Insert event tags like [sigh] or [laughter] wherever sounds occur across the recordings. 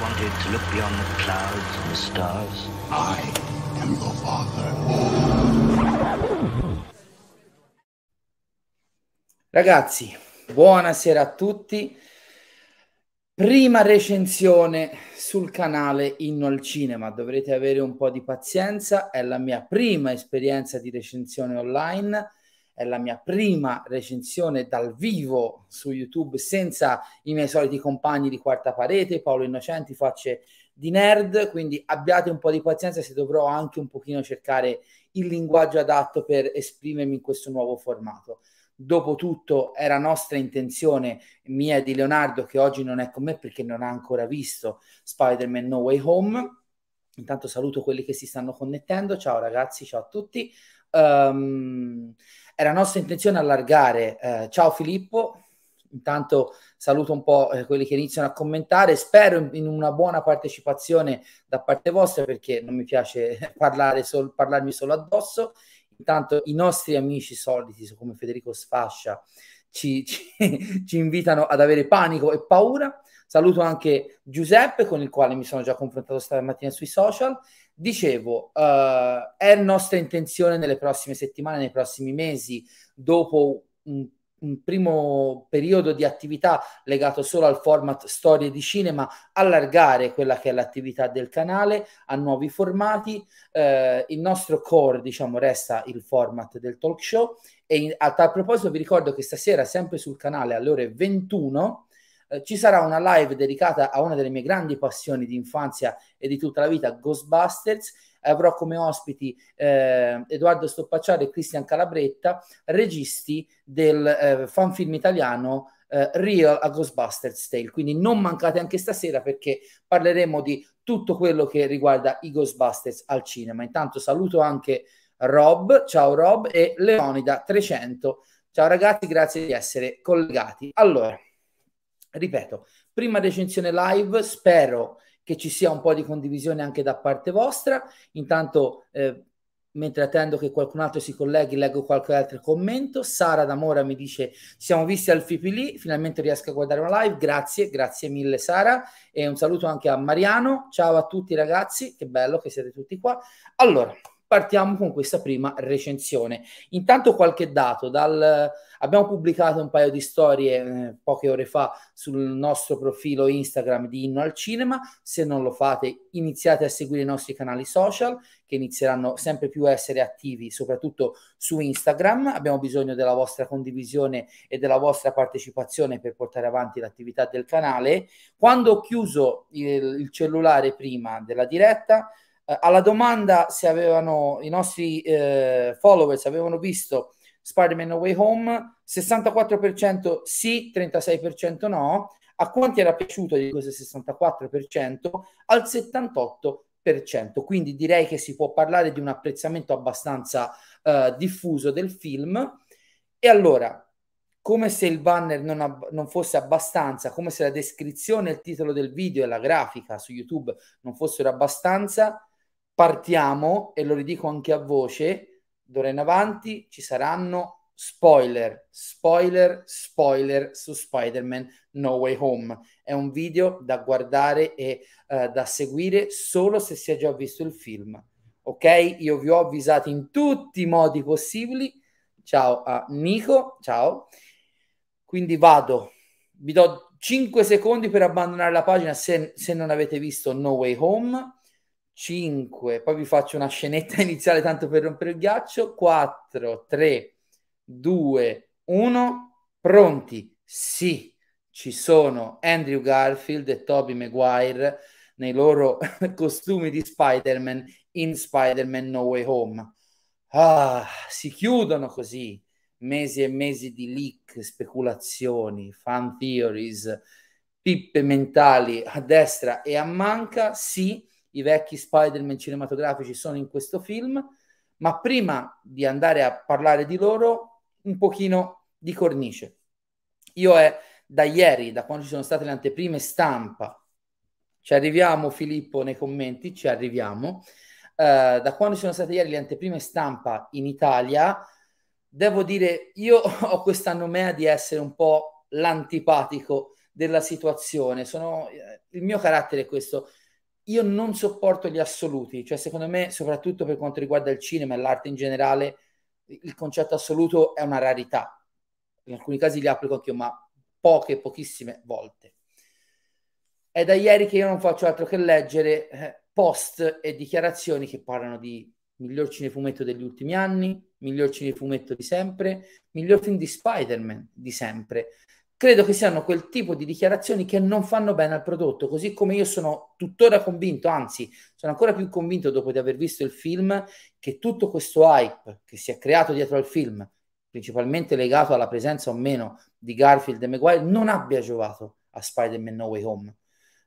Wanted to look beyond the clouds and the stars. I am your father. Ragazzi, buonasera a tutti. Prima recensione sul canale Inno al Cinema, dovrete avere un po' di pazienza, è la mia prima esperienza di recensione online, è la mia prima recensione dal vivo su YouTube senza i miei soliti compagni di quarta parete, Paolo Innocenti, facce di nerd, quindi abbiate un po' di pazienza se dovrò anche un pochino cercare il linguaggio adatto per esprimermi in questo nuovo formato. Dopotutto era nostra intenzione, mia e di Leonardo, che oggi non è con me perché non ha ancora visto Spider-Man No Way Home. Intanto saluto quelli che si stanno connettendo. Ciao ragazzi, ciao a tutti. Um, era nostra intenzione allargare. Eh, ciao Filippo, intanto saluto un po' eh, quelli che iniziano a commentare. Spero in, una buona partecipazione da parte vostra perché non mi piace [laughs] parlare sol, parlarmi solo addosso. Intanto i nostri amici soliti, come Federico Sfascia, ci, [laughs] ci, ci invitano ad avere panico e paura. Saluto anche Giuseppe, con il quale mi sono già confrontato stamattina sui social. Dicevo, uh, è nostra intenzione nelle prossime settimane, nei prossimi mesi, dopo un un primo periodo di attività legato solo al format storie di cinema, allargare quella che è l'attività del canale a nuovi formati. Eh, il nostro core, diciamo, resta il format del talk show e in, a tal proposito vi ricordo che stasera, sempre sul canale alle ore 21, eh, ci sarà una live dedicata a una delle mie grandi passioni di infanzia e di tutta la vita, Ghostbusters avrò come ospiti eh, Edoardo Stoppacciari e Cristian Calabretta, registi del eh, fanfilm italiano eh, Real a Ghostbusters Tale. Quindi non mancate anche stasera perché parleremo di tutto quello che riguarda i Ghostbusters al cinema. Intanto saluto anche Rob, ciao Rob, e Leonida 300. Ciao ragazzi, grazie di essere collegati. Allora, ripeto, prima recensione live, spero che ci sia un po' di condivisione anche da parte vostra. Intanto, eh, mentre attendo che qualcun altro si colleghi, leggo qualche altro commento. Sara D'Amora mi dice: Siamo visti al FIPLI, finalmente riesco a guardare una live. Grazie, grazie mille, Sara. E un saluto anche a Mariano. Ciao a tutti, ragazzi. Che bello che siete tutti qua. Allora, partiamo con questa prima recensione. Intanto qualche dato, dal, abbiamo pubblicato un paio di storie eh, poche ore fa sul nostro profilo Instagram di Inno al Cinema, se non lo fate iniziate a seguire i nostri canali social che inizieranno sempre più a essere attivi soprattutto su Instagram, abbiamo bisogno della vostra condivisione e della vostra partecipazione per portare avanti l'attività del canale. Quando ho chiuso il, il cellulare prima della diretta, eh, alla domanda se avevano i nostri eh, followers avevano visto Spider-Man No Way Home, 64% sì, 36% no. A quanti era piaciuto di questo 64%? Al 78%. Quindi direi che si può parlare di un apprezzamento abbastanza uh, diffuso del film. E allora, come se il banner non, ab- non, fosse abbastanza, come se la descrizione, il titolo del video e la grafica su YouTube non fossero abbastanza, partiamo, e lo ridico anche a voce, d'ora in avanti ci saranno spoiler, spoiler, spoiler su Spider-Man No Way Home. È un video da guardare e uh, da seguire solo se si è già visto il film. Ok? Io vi ho avvisato in tutti i modi possibili. Ciao a Nico, ciao. Quindi vado, vi do 5 secondi per abbandonare la pagina se, se non avete visto No Way Home 5, poi vi faccio una scenetta [laughs] iniziale tanto per rompere il ghiaccio, 4, 3, 2, 1, pronti? Sì, ci sono Andrew Garfield e Tobey Maguire nei loro [laughs] costumi di Spider-Man in Spider-Man No Way Home. Ah, si chiudono così mesi e mesi di leak, speculazioni, fan theories, pippe mentali a destra e a manca, sì, i vecchi Spider-Man cinematografici sono in questo film, ma prima di andare a parlare di loro, un pochino di cornice. Io è da ieri, da quando ci sono state le anteprime stampa, ci arriviamo Filippo nei commenti, ci arriviamo, uh, da quando ci sono state ieri le anteprime stampa in Italia, devo dire, io [laughs] ho questa nomea di essere un po' l'antipatico della situazione. Sono, eh, il mio carattere è questo. Io non sopporto gli assoluti, cioè secondo me, soprattutto per quanto riguarda il cinema e l'arte in generale, il concetto assoluto è una rarità. In alcuni casi li applico anche io, ma poche, pochissime volte. È da ieri che io non faccio altro che leggere eh, post e dichiarazioni che parlano di miglior cinefumetto degli ultimi anni, miglior cinefumetto di sempre, miglior film di Spider-Man di sempre. Credo che siano quel tipo di dichiarazioni che non fanno bene al prodotto, così come io sono tuttora convinto, anzi sono ancora più convinto dopo di aver visto il film, che tutto questo hype che si è creato dietro al film, principalmente legato alla presenza o meno di Garfield e Maguire, non abbia giovato a Spider-Man No Way Home.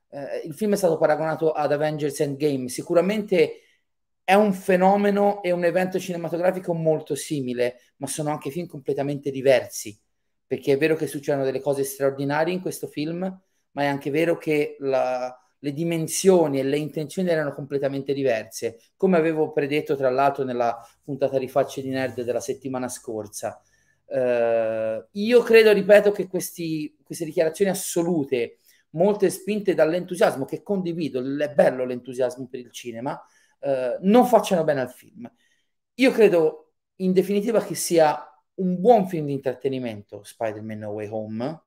Eh, il film è stato paragonato ad Avengers Endgame, sicuramente è un fenomeno e un evento cinematografico molto simile, ma sono anche film completamente diversi, perché è vero che succedono delle cose straordinarie in questo film, ma è anche vero che la, le dimensioni e le intenzioni erano completamente diverse, come avevo predetto tra l'altro nella puntata di Facce di Nerd della settimana scorsa. Uh, io credo, ripeto, che questi, queste dichiarazioni assolute, molte spinte dall'entusiasmo, che condivido, è bello l'entusiasmo per il cinema, eh, non facciano bene al film. Io credo in definitiva che sia un buon film di intrattenimento, Spider-Man No Way Home.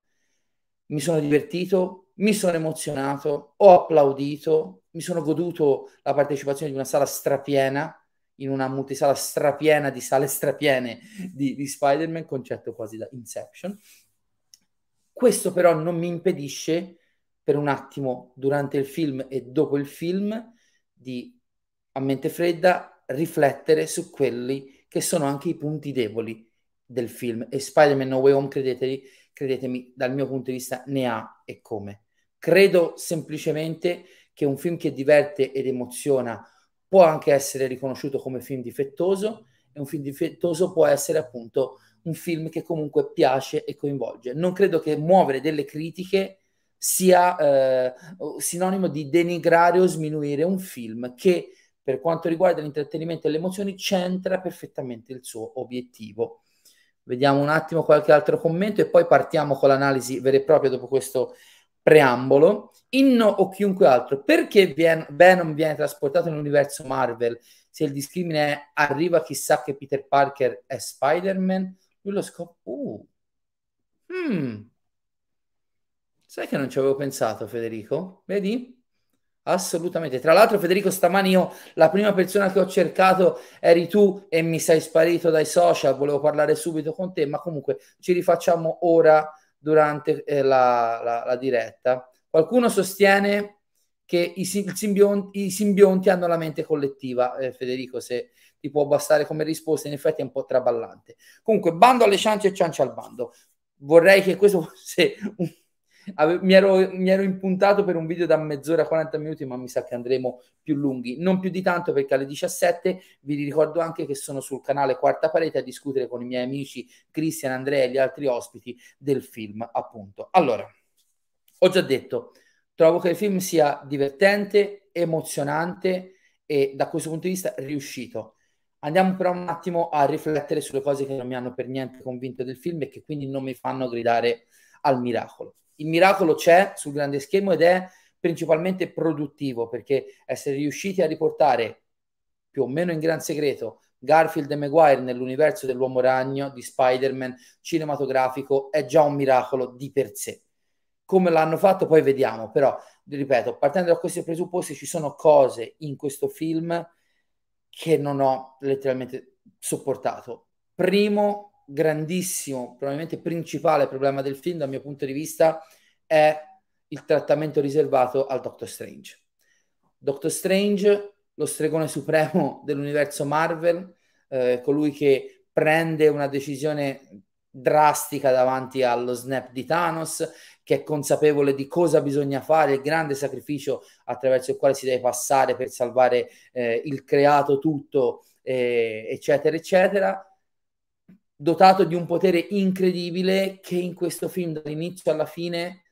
Mi sono divertito, mi sono emozionato, ho applaudito, mi sono goduto la partecipazione di una sala strapiena, in una multisala strapiena di sale strapiene di, di Spider-Man, concetto quasi da Inception. Questo però non mi impedisce per un attimo durante il film e dopo il film di a mente fredda riflettere su quelli che sono anche i punti deboli del film e Spider-Man No Way Home, credetemi, credetemi, dal mio punto di vista ne ha e come. Credo semplicemente che un film che diverte ed emoziona può anche essere riconosciuto come film difettoso e un film difettoso può essere appunto un film che comunque piace e coinvolge. Non credo che muovere delle critiche sia eh, sinonimo di denigrare o sminuire un film che per quanto riguarda l'intrattenimento e le emozioni, c'entra perfettamente il suo obiettivo. Vediamo un attimo qualche altro commento e poi partiamo con l'analisi vera e propria dopo questo preambolo. Inno o chiunque altro, perché Venom viene trasportato nell'universo Marvel se il discrimine è arriva chissà che Peter Parker è Spider-Man? Lui lo scopre... Uh. Hmm. Sai che non ci avevo pensato, Federico? Vedi? Assolutamente. Tra l'altro, Federico, stamani io la prima persona che ho cercato eri tu e mi sei sparito dai social. Volevo parlare subito con te, ma comunque ci rifacciamo ora durante eh, la, la, la, diretta. Qualcuno sostiene che i, simbionti, i simbionti hanno la mente collettiva. Eh, Federico, se ti può bastare come risposta, in effetti è un po' traballante. Comunque, bando alle ciance e ciance al bando. Vorrei che questo fosse un Ave- mi, ero, mi, ero, impuntato per un video da mezz'ora, 40 minuti, ma mi sa che andremo più lunghi. Non più di tanto perché alle 17 vi ricordo anche che sono sul canale Quarta Parete a discutere con i miei amici Cristian, Andrea e gli altri ospiti del film, appunto. Allora, ho già detto, trovo che il film sia divertente, emozionante e da questo punto di vista riuscito. Andiamo però un attimo a riflettere sulle cose che non mi hanno per niente convinto del film e che quindi non mi fanno gridare al miracolo il miracolo c'è sul grande schermo ed è principalmente produttivo perché essere riusciti a riportare più o meno in gran segreto Garfield e Maguire nell'universo dell'uomo ragno di Spider-Man cinematografico è già un miracolo di per sé. Come l'hanno fatto poi vediamo, però ripeto, partendo da questi presupposti ci sono cose in questo film che non ho letteralmente sopportato. Primo, grandissimo, probabilmente principale problema del film dal mio punto di vista è il trattamento riservato al Doctor Strange. Doctor Strange, lo stregone supremo [laughs] dell'universo Marvel, eh, colui che prende una decisione drastica davanti allo snap di Thanos, che è consapevole di cosa bisogna fare, il grande sacrificio attraverso il quale si deve passare per salvare eh, il creato tutto, eh, eccetera, eccetera dotato di un potere incredibile che in questo film dall'inizio alla fine,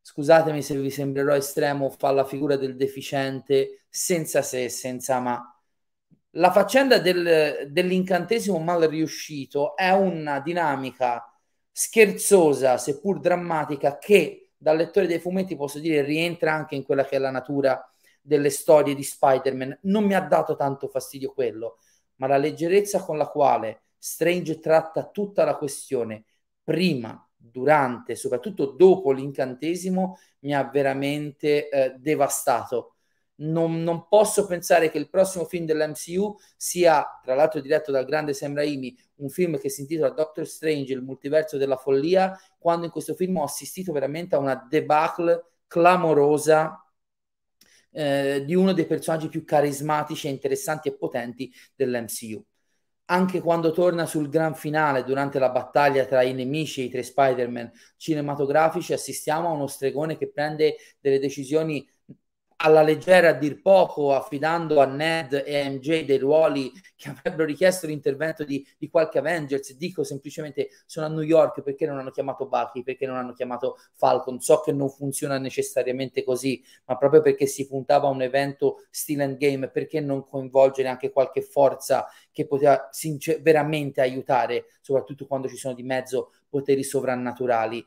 scusatemi se vi sembrerò estremo, fa la figura del deficiente senza se, senza ma. La faccenda del, dell'incantesimo mal riuscito è una dinamica scherzosa, seppur drammatica, che dal lettore dei fumetti posso dire rientra anche in quella che è la natura delle storie di Spider-Man. Non mi ha dato tanto fastidio quello, ma la leggerezza con la quale Strange tratta tutta la questione prima, durante, soprattutto dopo l'incantesimo, mi ha veramente eh, devastato. Non, non, posso pensare che il prossimo film dell'MCU sia, tra l'altro diretto dal grande Sam Raimi, un film che si intitola Doctor Strange, il multiverso della follia, quando in questo film ho assistito veramente a una debacle clamorosa eh, di uno dei personaggi più carismatici, interessanti e potenti dell'MCU. Anche quando torna sul gran finale, durante la battaglia tra i nemici e i tre Spider-Man cinematografici, assistiamo a uno stregone che prende delle decisioni alla leggera a dir poco, affidando a Ned e a MJ dei ruoli che avrebbero richiesto l'intervento di, di, qualche Avengers. Dico semplicemente sono a New York perché non hanno chiamato Bucky, perché non hanno chiamato Falcon. So che non funziona necessariamente così, ma proprio perché si puntava a un evento stile endgame, perché non coinvolgere anche qualche forza che poteva sincer- veramente aiutare, soprattutto quando ci sono di mezzo poteri sovrannaturali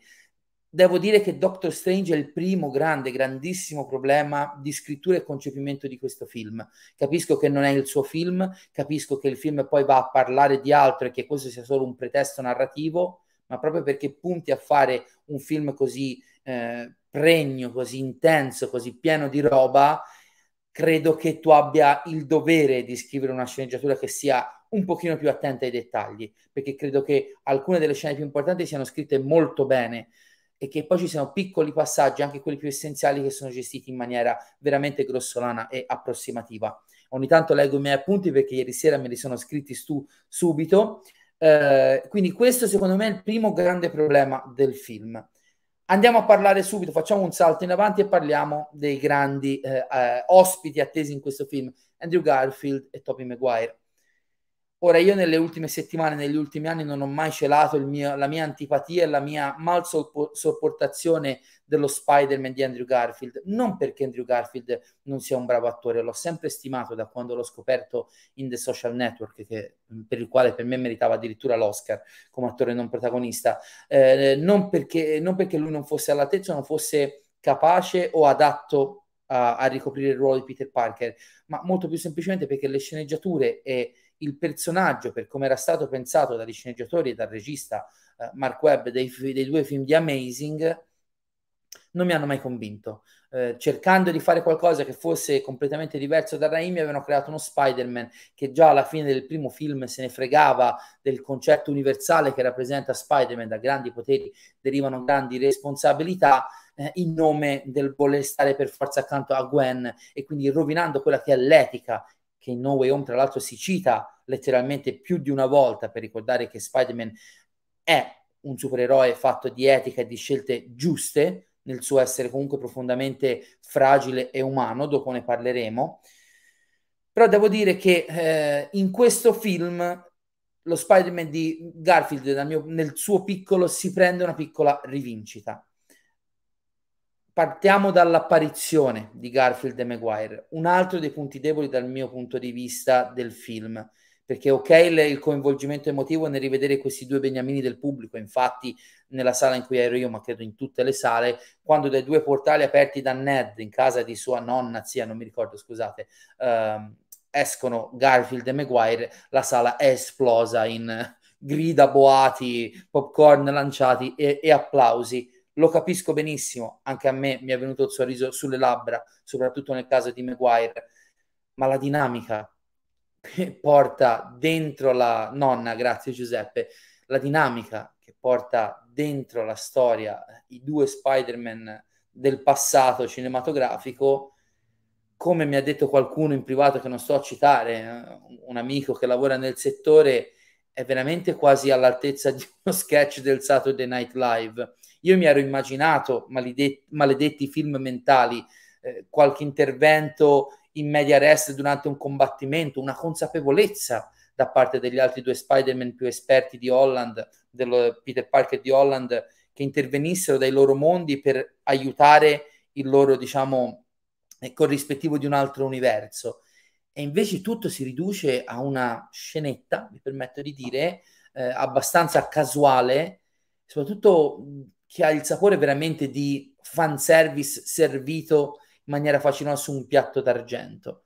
devo dire che Doctor Strange è il primo grande, grandissimo problema di scrittura e concepimento di questo film. Capisco che non è il suo film, capisco che il film poi va a parlare di altro e che questo sia solo un pretesto narrativo, ma proprio perché punti a fare un film così eh, pregno, così intenso, così pieno di roba, credo che tu abbia il dovere di scrivere una sceneggiatura che sia un pochino più attenta ai dettagli, perché credo che alcune delle scene più importanti siano scritte molto bene, e che poi ci siano piccoli passaggi, anche quelli più essenziali, che sono gestiti in maniera veramente grossolana e approssimativa. Ogni tanto leggo i miei appunti perché ieri sera me li sono scritti su subito. Eh, quindi questo secondo me è il primo grande problema del film. Andiamo a parlare subito, facciamo un salto in avanti e parliamo dei grandi eh, eh, ospiti attesi in questo film, Andrew Garfield e Tobey Maguire. Ora, io nelle ultime settimane, negli ultimi anni, non ho mai celato mio, la mia antipatia e la mia mal sopportazione dello Spider-Man di Andrew Garfield. Non perché Andrew Garfield non sia un bravo attore, l'ho sempre stimato da quando l'ho scoperto in The Social Network, che, per il quale per me meritava addirittura l'Oscar come attore non protagonista. Eh, non, perché, non perché lui non fosse all'altezza, non fosse capace o adatto a, a ricoprire il ruolo di Peter Parker, ma molto più semplicemente perché le sceneggiature e il personaggio, per come era stato pensato dagli sceneggiatori e dal regista eh, Mark Webb dei, dei, due film di Amazing, non mi hanno mai convinto. Eh, cercando di fare qualcosa che fosse completamente diverso da Raimi, avevano creato uno Spider-Man che già alla fine del primo film se ne fregava del concetto universale che rappresenta Spider-Man, da grandi poteri derivano grandi responsabilità, eh, in nome del voler stare per forza accanto a Gwen e quindi rovinando quella che è l'etica che in No Way Home tra l'altro si cita letteralmente più di una volta per ricordare che Spider-Man è un supereroe fatto di etica e di scelte giuste nel suo essere comunque profondamente fragile e umano, dopo ne parleremo. Però devo dire che eh, in questo film lo Spider-Man di Garfield mio, nel suo piccolo si prende una piccola rivincita partiamo dall'apparizione di Garfield e Maguire, un altro dei punti deboli dal mio punto di vista del film, perché ok il, coinvolgimento emotivo nel rivedere questi due beniamini del pubblico, infatti nella sala in cui ero io, ma credo in tutte le sale, quando dai due portali aperti da Ned in casa di sua nonna, zia, non mi ricordo, scusate, uh, escono Garfield e Maguire, la sala è esplosa in grida, boati, popcorn lanciati e, e applausi lo capisco benissimo, anche a me mi è venuto il sorriso sulle labbra, soprattutto nel caso di Maguire, ma la dinamica che porta dentro la nonna, grazie Giuseppe, la dinamica che porta dentro la storia i due Spider-Man del passato cinematografico, come mi ha detto qualcuno in privato che non sto a citare, eh, un amico che lavora nel settore, è veramente quasi all'altezza di uno sketch del Saturday Night Live io mi ero immaginato, maledetti, maledetti film mentali, eh, qualche intervento in media rest durante un combattimento, una consapevolezza da parte degli altri due Spider-Man più esperti di Holland, dello Peter Parker di Holland, che intervenissero dai loro mondi per aiutare il loro, diciamo, eh, corrispettivo di un altro universo. E invece tutto si riduce a una scenetta, mi permetto di dire, eh, abbastanza casuale, soprattutto che ha il sapore veramente di fanservice servito in maniera facile su un piatto d'argento.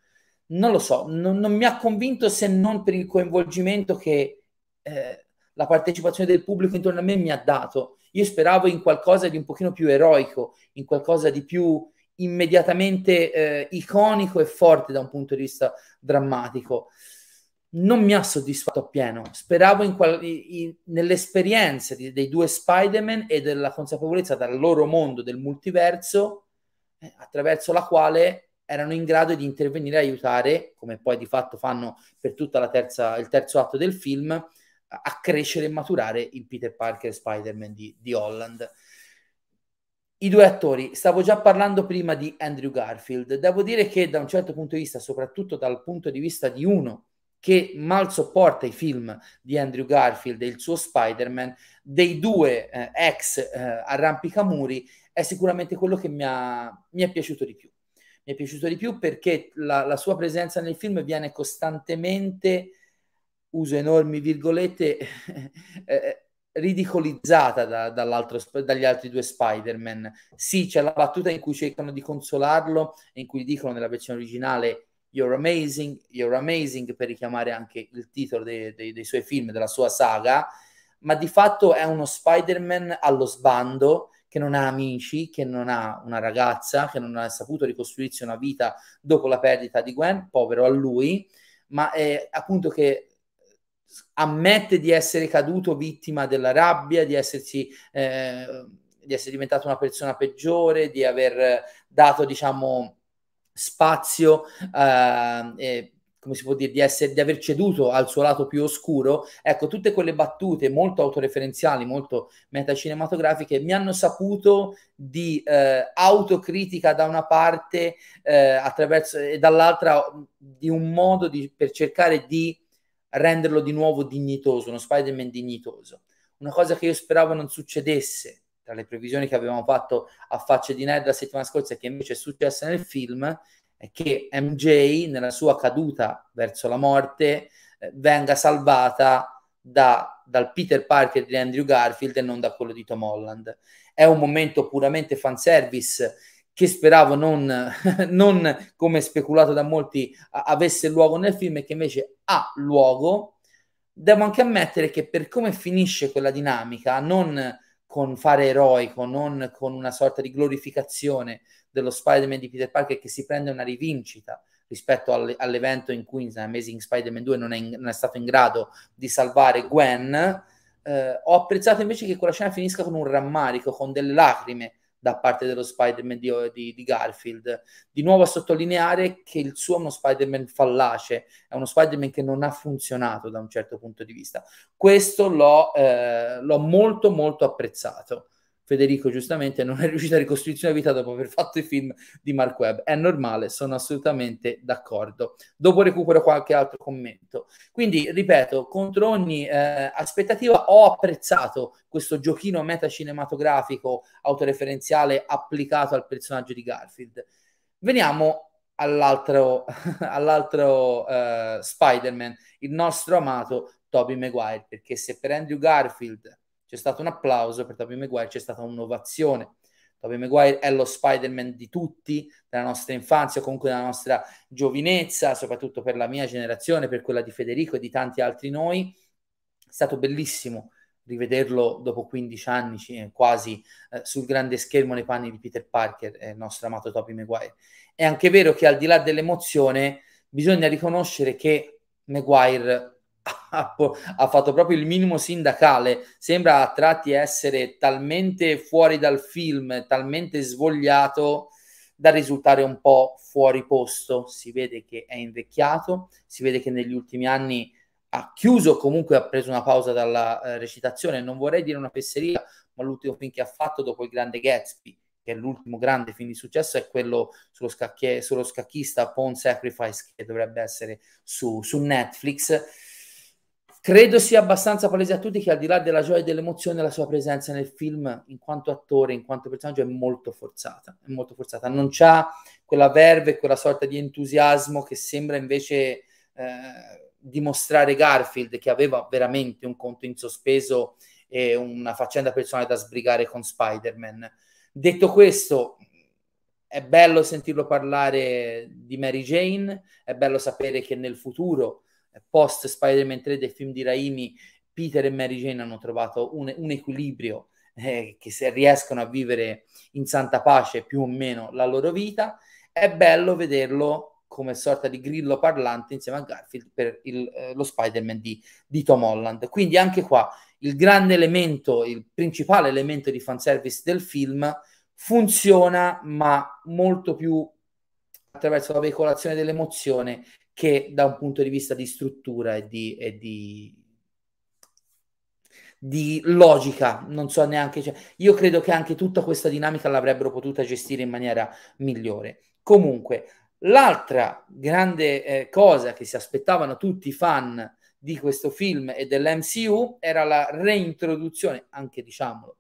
Non lo so, non, non mi ha convinto se non per il coinvolgimento che eh, la partecipazione del pubblico intorno a me mi ha dato. Io speravo in qualcosa di un pochino più eroico, in qualcosa di più immediatamente eh, iconico e forte da un punto di vista drammatico. Non mi ha soddisfatto appieno. Speravo in qual- in, nell'esperienza di, dei due Spider-Man e della consapevolezza dal loro mondo del multiverso, eh, attraverso la quale erano in grado di intervenire e aiutare, come poi di fatto fanno per tutto il terzo atto del film, a crescere e maturare il Peter Parker Spider-Man di, di Holland. I due attori, stavo già parlando prima di Andrew Garfield, devo dire che da un certo punto di vista, soprattutto dal punto di vista di uno che mal sopporta i film di Andrew Garfield e il suo Spider-Man, dei due eh, ex eh, arrampicamuri, è sicuramente quello che mi, ha, mi, è piaciuto di più. Mi è piaciuto di più perché la, la sua presenza nel film viene costantemente uso enormi virgolette, [laughs] eh, ridicolizzata da, dagli altri due Spider-Man. Sì, c'è la battuta in cui cercano di consolarlo e in cui dicono nella versione originale You're amazing, you're amazing per richiamare anche il titolo dei, dei, dei suoi film, della sua saga, ma di fatto è uno Spider-Man allo sbando che non ha amici, che non ha una ragazza, che non ha saputo ricostruirsi una vita dopo la perdita di Gwen, povero a lui, ma è appunto che ammette di essere caduto vittima della rabbia, di essersi eh, di essere diventato una persona peggiore, di aver dato, diciamo, spazio, eh, eh, come si può dire, di, essere, di aver ceduto al suo lato più oscuro. Ecco, tutte quelle battute molto autoreferenziali, molto metacinematografiche, mi hanno saputo di eh, autocritica da una parte eh, e dall'altra di un modo di, per cercare di renderlo di nuovo dignitoso, uno Spider-Man dignitoso. Una cosa che io speravo non succedesse tra le previsioni che avevamo fatto a faccia di Ned la settimana scorsa e che invece è successa nel film è che MJ nella sua caduta verso la morte eh, venga salvata da, dal Peter Parker di Andrew Garfield e non da quello di Tom Holland. È un momento puramente fanservice che speravo non, [laughs] non come speculato da molti avesse luogo nel film e che invece ha luogo, devo anche ammettere che per come finisce quella dinamica, non con fare eroico, non con una sorta di glorificazione dello Spider-Man di Peter Parker che si prende una rivincita rispetto alle, all'evento in cui Amazing Spider-Man 2 non è, in, non è, stato in grado di salvare Gwen, eh, ho apprezzato invece che quella scena finisca con un rammarico, con delle lacrime, da parte dello Spider-Man di, di, di, Garfield. Di nuovo a sottolineare che il suo è uno Spider-Man fallace, è uno Spider-Man che non ha funzionato da un certo punto di vista. Questo l'ho, eh, l'ho molto molto apprezzato. Federico giustamente non è riuscito a ricostruirsi una vita dopo aver fatto i film di Mark Webb. È normale, sono assolutamente d'accordo. Dopo recupero qualche altro commento. Quindi, ripeto, contro ogni eh, aspettativa ho apprezzato questo giochino metacinematografico autoreferenziale applicato al personaggio di Garfield. Veniamo all'altro, [laughs] all'altro uh, Spider-Man, il nostro amato Tobey Maguire, perché se per Andrew Garfield c'è stato un applauso per Tobey Maguire, c'è stata un'ovazione. Tobey Maguire è lo Spider-Man di tutti, della nostra infanzia, comunque della nostra giovinezza, soprattutto per la mia generazione, per quella di Federico e di tanti altri noi. È stato bellissimo rivederlo dopo 15 anni eh, quasi eh, sul grande schermo nei panni di Peter Parker, eh, il nostro amato Tobey Maguire. È anche vero che al di là dell'emozione bisogna riconoscere che Maguire ha, fatto proprio il minimo sindacale, sembra a tratti essere talmente fuori dal film, talmente svogliato da risultare un po' fuori posto. Si vede che è invecchiato, si vede che negli ultimi anni ha chiuso, comunque ha preso una pausa dalla eh, recitazione. Non vorrei dire una fesseria, ma l'ultimo film che ha fatto dopo il grande Gatsby, che è l'ultimo grande film di successo, è quello sullo, scacchi- sullo scacchista Pawn Sacrifice, che dovrebbe essere su, su Netflix Credo sia abbastanza palese a tutti che al di là della gioia e dell'emozione la sua presenza nel film in quanto attore, in quanto personaggio è molto forzata, è molto forzata. Non c'ha quella verve, quella sorta di entusiasmo che sembra invece eh, dimostrare Garfield che aveva veramente un conto in sospeso e una faccenda personale da sbrigare con Spider-Man. Detto questo, è bello sentirlo parlare di Mary Jane, è bello sapere che nel futuro, post Spider-Man 3 del film di Raimi, Peter e Mary Jane hanno trovato un, un equilibrio eh, che se riescono a vivere in santa pace più o meno la loro vita. È bello vederlo come sorta di grillo parlante insieme a Garfield per il, eh, lo Spider-Man di, di Tom Holland. Quindi anche qua il grande elemento, il principale elemento di fanservice del film funziona, ma molto più attraverso la veicolazione dell'emozione che da un punto di vista di struttura e di, e di, di logica. Non so neanche. Cioè, io credo che anche tutta questa dinamica l'avrebbero potuta gestire in maniera migliore. Comunque, l'altra grande eh, cosa che si aspettavano tutti i fan di questo film e dell'MCU era la reintroduzione, anche diciamolo,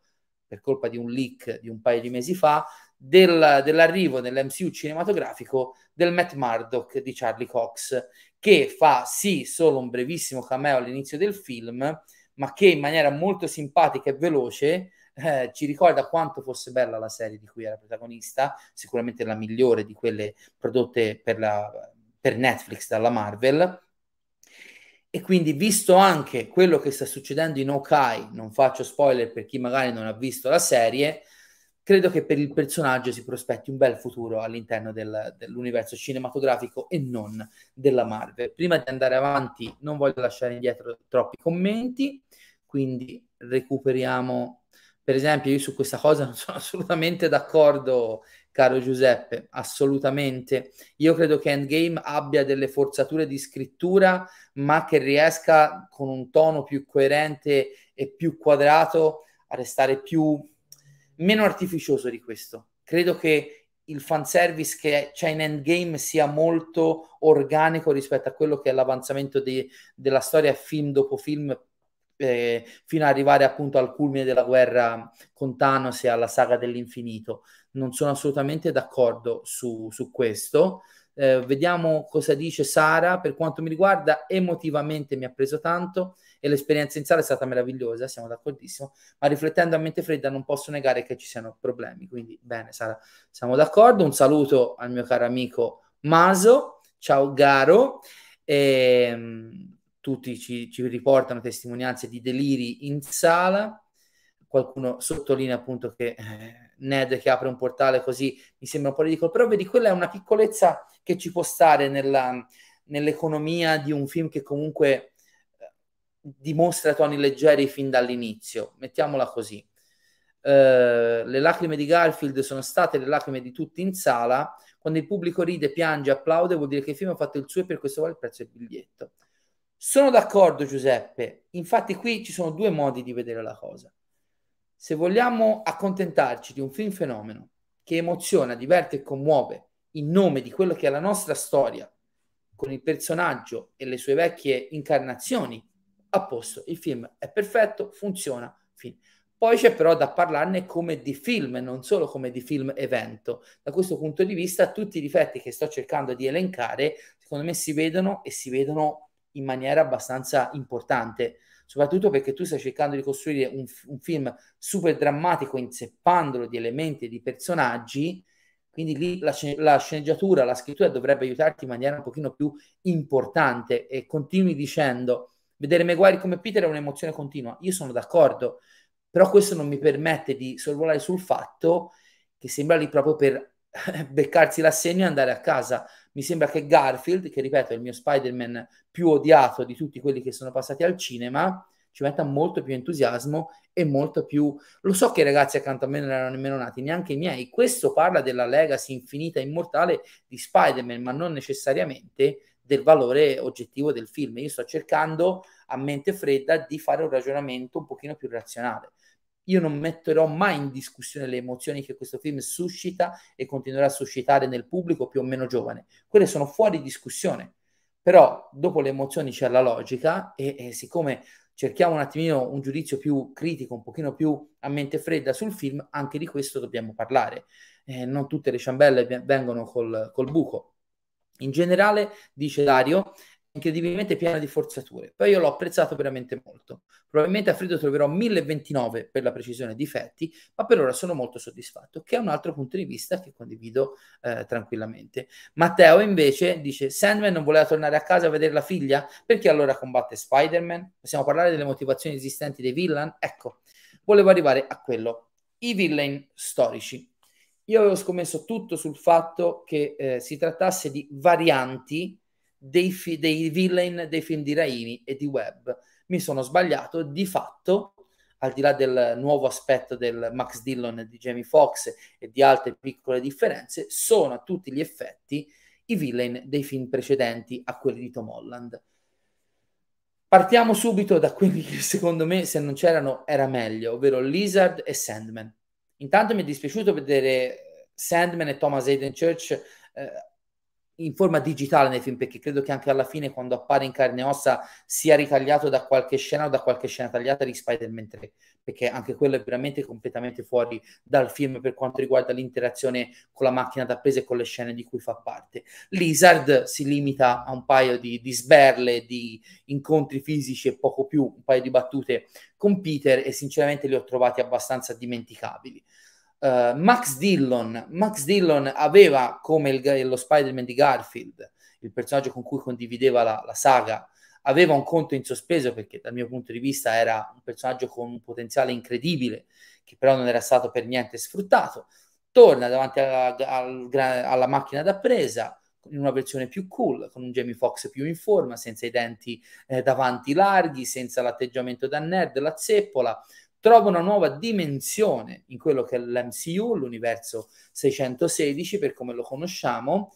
per colpa di un leak di un paio di mesi fa, del, dell'arrivo nell'MCU cinematografico del Matt Murdock di Charlie Cox, che fa sì solo un brevissimo cameo all'inizio del film, ma che in maniera molto simpatica e veloce eh, ci ricorda quanto fosse bella la serie di cui era protagonista, sicuramente la migliore di quelle prodotte per, la, per Netflix dalla Marvel, e quindi, visto anche quello che sta succedendo in Okai, non faccio spoiler per chi magari non ha visto la serie, credo che per il personaggio si prospetti un bel futuro all'interno del, dell'universo cinematografico e non della Marvel. Prima di andare avanti, non voglio lasciare indietro troppi commenti, quindi recuperiamo. Per esempio, io su questa cosa non sono [laughs] assolutamente d'accordo caro Giuseppe, assolutamente. Io credo che Endgame abbia delle forzature di scrittura, ma che riesca con un tono più coerente e più quadrato a restare più meno artificioso di questo. Credo che il fanservice che c'è in Endgame sia molto organico rispetto a quello che è l'avanzamento di, della storia film dopo film eh, fino ad arrivare appunto al culmine della guerra con Thanos e alla saga dell'infinito non sono assolutamente d'accordo su, su questo. Eh, vediamo cosa dice Sara. Per quanto mi riguarda, emotivamente mi ha preso tanto e l'esperienza in sala è stata meravigliosa, siamo d'accordissimo, ma riflettendo a mente fredda non posso negare che ci siano problemi. Quindi, bene, Sara, siamo d'accordo. Un saluto al mio caro amico Maso. Ciao Garo. E, ehm, tutti ci, ci riportano testimonianze di deliri in sala qualcuno sottolinea appunto che eh, Ned che apre un portale così mi sembra un po' ridicolo, però vedi quella è una piccolezza che ci può stare nella, nell'economia di un film che comunque dimostra toni leggeri fin dall'inizio, mettiamola così. Uh, le lacrime di Garfield sono state le lacrime di tutti in sala. Quando il pubblico ride, piange, applaude, vuol dire che il film ha fatto il suo e per questo vale il prezzo del biglietto. Sono d'accordo, Giuseppe. Infatti, qui ci sono due modi di vedere la cosa se vogliamo accontentarci di un film fenomeno che emoziona, diverte e commuove in nome di quello che è la nostra storia, con il personaggio e le sue vecchie incarnazioni, a posto, il film è perfetto, funziona, fine. Poi c'è però da parlarne come di film, non solo come di film evento. Da questo punto di vista, tutti i difetti che sto cercando di elencare, secondo me si vedono e si vedono in maniera abbastanza importante soprattutto perché tu stai cercando di costruire un, un film super drammatico inzeppandolo di elementi e di personaggi, quindi lì la, la, sceneggiatura, la scrittura dovrebbe aiutarti in maniera un pochino più importante e continui dicendo vedere Maguire come Peter è un'emozione continua, io sono d'accordo, però questo non mi permette di sorvolare sul fatto che sembra lì proprio per [laughs] beccarsi l'assegno e andare a casa. Mi sembra che Garfield, che ripeto è il mio Spider-Man più odiato di tutti quelli che sono passati al cinema, ci metta molto più entusiasmo e molto più... Lo so che i ragazzi accanto a me non erano nemmeno nati, neanche i miei. Questo parla della legacy infinita e immortale di Spider-Man, ma non necessariamente del valore oggettivo del film. Io sto cercando a mente fredda di fare un ragionamento un pochino più razionale io non metterò mai in discussione le emozioni che questo film suscita e continuerà a suscitare nel pubblico più o meno giovane. Quelle sono fuori discussione. Però dopo le emozioni c'è la logica e, e siccome cerchiamo un attimino un giudizio più critico, un pochino più a mente fredda sul film, anche di questo dobbiamo parlare. Eh, non tutte le ciambelle vengono col, col buco. In generale, dice Dario, incredibilmente piena di forzature. Poi io l'ho apprezzato veramente molto. Probabilmente a freddo troverò 1029 per la precisione difetti, ma per ora sono molto soddisfatto, che è un altro punto di vista che condivido eh, tranquillamente. Matteo invece dice, Sandman non voleva tornare a casa a vedere la figlia? Perché allora combatte Spider-Man? Possiamo parlare delle motivazioni esistenti dei villain? Ecco, volevo arrivare a quello. I villain storici. Io avevo scommesso tutto sul fatto che eh, si trattasse di varianti dei, fi- dei villain dei film di Raimi e di Webb. Mi sono sbagliato, di fatto, al di là del nuovo aspetto del Max Dillon di Jamie Foxx e di altre piccole differenze, sono a tutti gli effetti i villain dei film precedenti a quelli di Tom Holland. Partiamo subito da quelli che secondo me, se non c'erano, era meglio, ovvero Lizard e Sandman. Intanto mi è dispiaciuto vedere Sandman e Thomas Hayden Church eh, in forma digitale nei film, perché credo che anche alla fine, quando appare in carne e ossa, sia ritagliato da qualche scena o da qualche scena tagliata di Spider-Man 3, perché anche quello è veramente completamente fuori dal film per quanto riguarda l'interazione con la macchina da presa e con le scene di cui fa parte. Lizard si limita a un paio di, di sberle, di incontri fisici e poco più, un paio di battute con Peter e sinceramente li ho trovati abbastanza dimenticabili. Uh, Max Dillon. Max Dillon aveva come il, lo Spider-Man di Garfield, il personaggio con cui condivideva la, la, saga, aveva un conto in sospeso perché dal mio punto di vista era un personaggio con un potenziale incredibile che però non era stato per niente sfruttato. Torna davanti alla, alla, macchina da presa in una versione più cool, con un Jamie Foxx più in forma, senza i denti eh, davanti larghi, senza l'atteggiamento da nerd, la zeppola, trova una nuova dimensione in quello che è l'MCU, l'universo 616 per come lo conosciamo.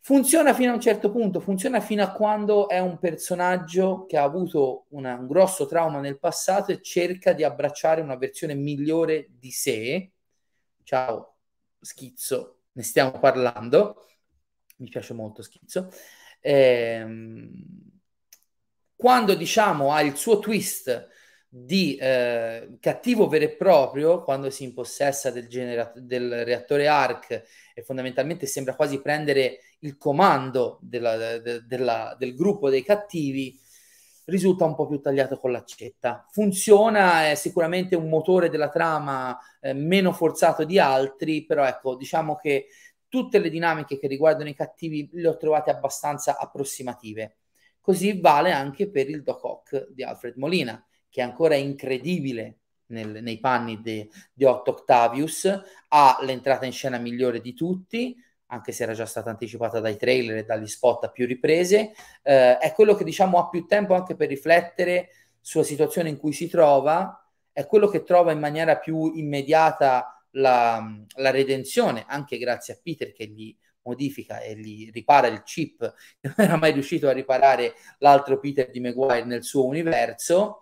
Funziona fino a un certo punto, funziona fino a quando è un personaggio che ha avuto una, un grosso trauma nel passato e cerca di abbracciare una versione migliore di sé. Ciao, schizzo, ne stiamo parlando. Mi piace molto schizzo. Ehm, quando diciamo ha il suo twist di eh, cattivo vero e proprio quando si impossessa del, genera- del reattore ARC e fondamentalmente sembra quasi prendere il comando della, de- della, del gruppo dei cattivi risulta un po' più tagliato con l'accetta. Funziona, è sicuramente un motore della trama eh, meno forzato di altri, però ecco, diciamo che tutte le dinamiche che riguardano i cattivi le ho trovate abbastanza approssimative. Così vale anche per il Doc Ock di Alfred Molina che ancora è incredibile nel, nei panni di Otto Octavius, ha l'entrata in scena migliore di tutti, anche se era già stata anticipata dai trailer e dagli spot a più riprese, eh, è quello che diciamo ha più tempo anche per riflettere sulla situazione in cui si trova, è quello che trova in maniera più immediata la, la redenzione, anche grazie a Peter che gli modifica e gli ripara il chip [laughs] non era mai riuscito a riparare l'altro Peter di Maguire nel suo universo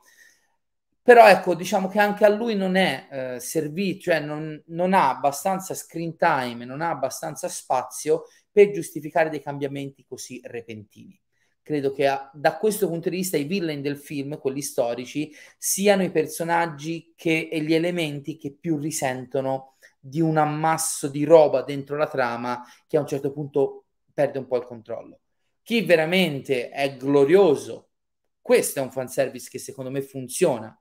però ecco, diciamo che anche a lui non è eh, servito, cioè non, non, ha abbastanza screen time, non ha abbastanza spazio per giustificare dei cambiamenti così repentini. Credo che a, da questo punto di vista i villain del film, quelli storici, siano i personaggi che, e gli elementi che più risentono di un ammasso di roba dentro la trama che a un certo punto perde un po' il controllo. Chi veramente è glorioso, questo è un fanservice che secondo me funziona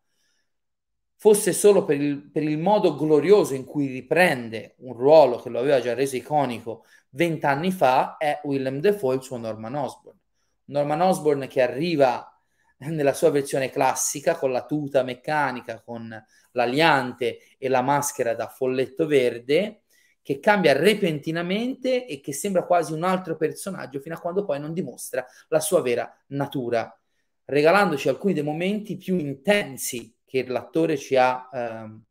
fosse solo per il, per il, modo glorioso in cui riprende un ruolo che lo aveva già reso iconico vent'anni fa, è Willem Dafoe, il suo Norman Osborn. Norman Osborn che arriva [laughs] nella sua versione classica con la tuta meccanica, con l'aliante e la maschera da folletto verde, che cambia repentinamente e che sembra quasi un altro personaggio fino a quando poi non dimostra la sua vera natura, regalandoci alcuni dei momenti più intensi che l'attore ci ha, ehm,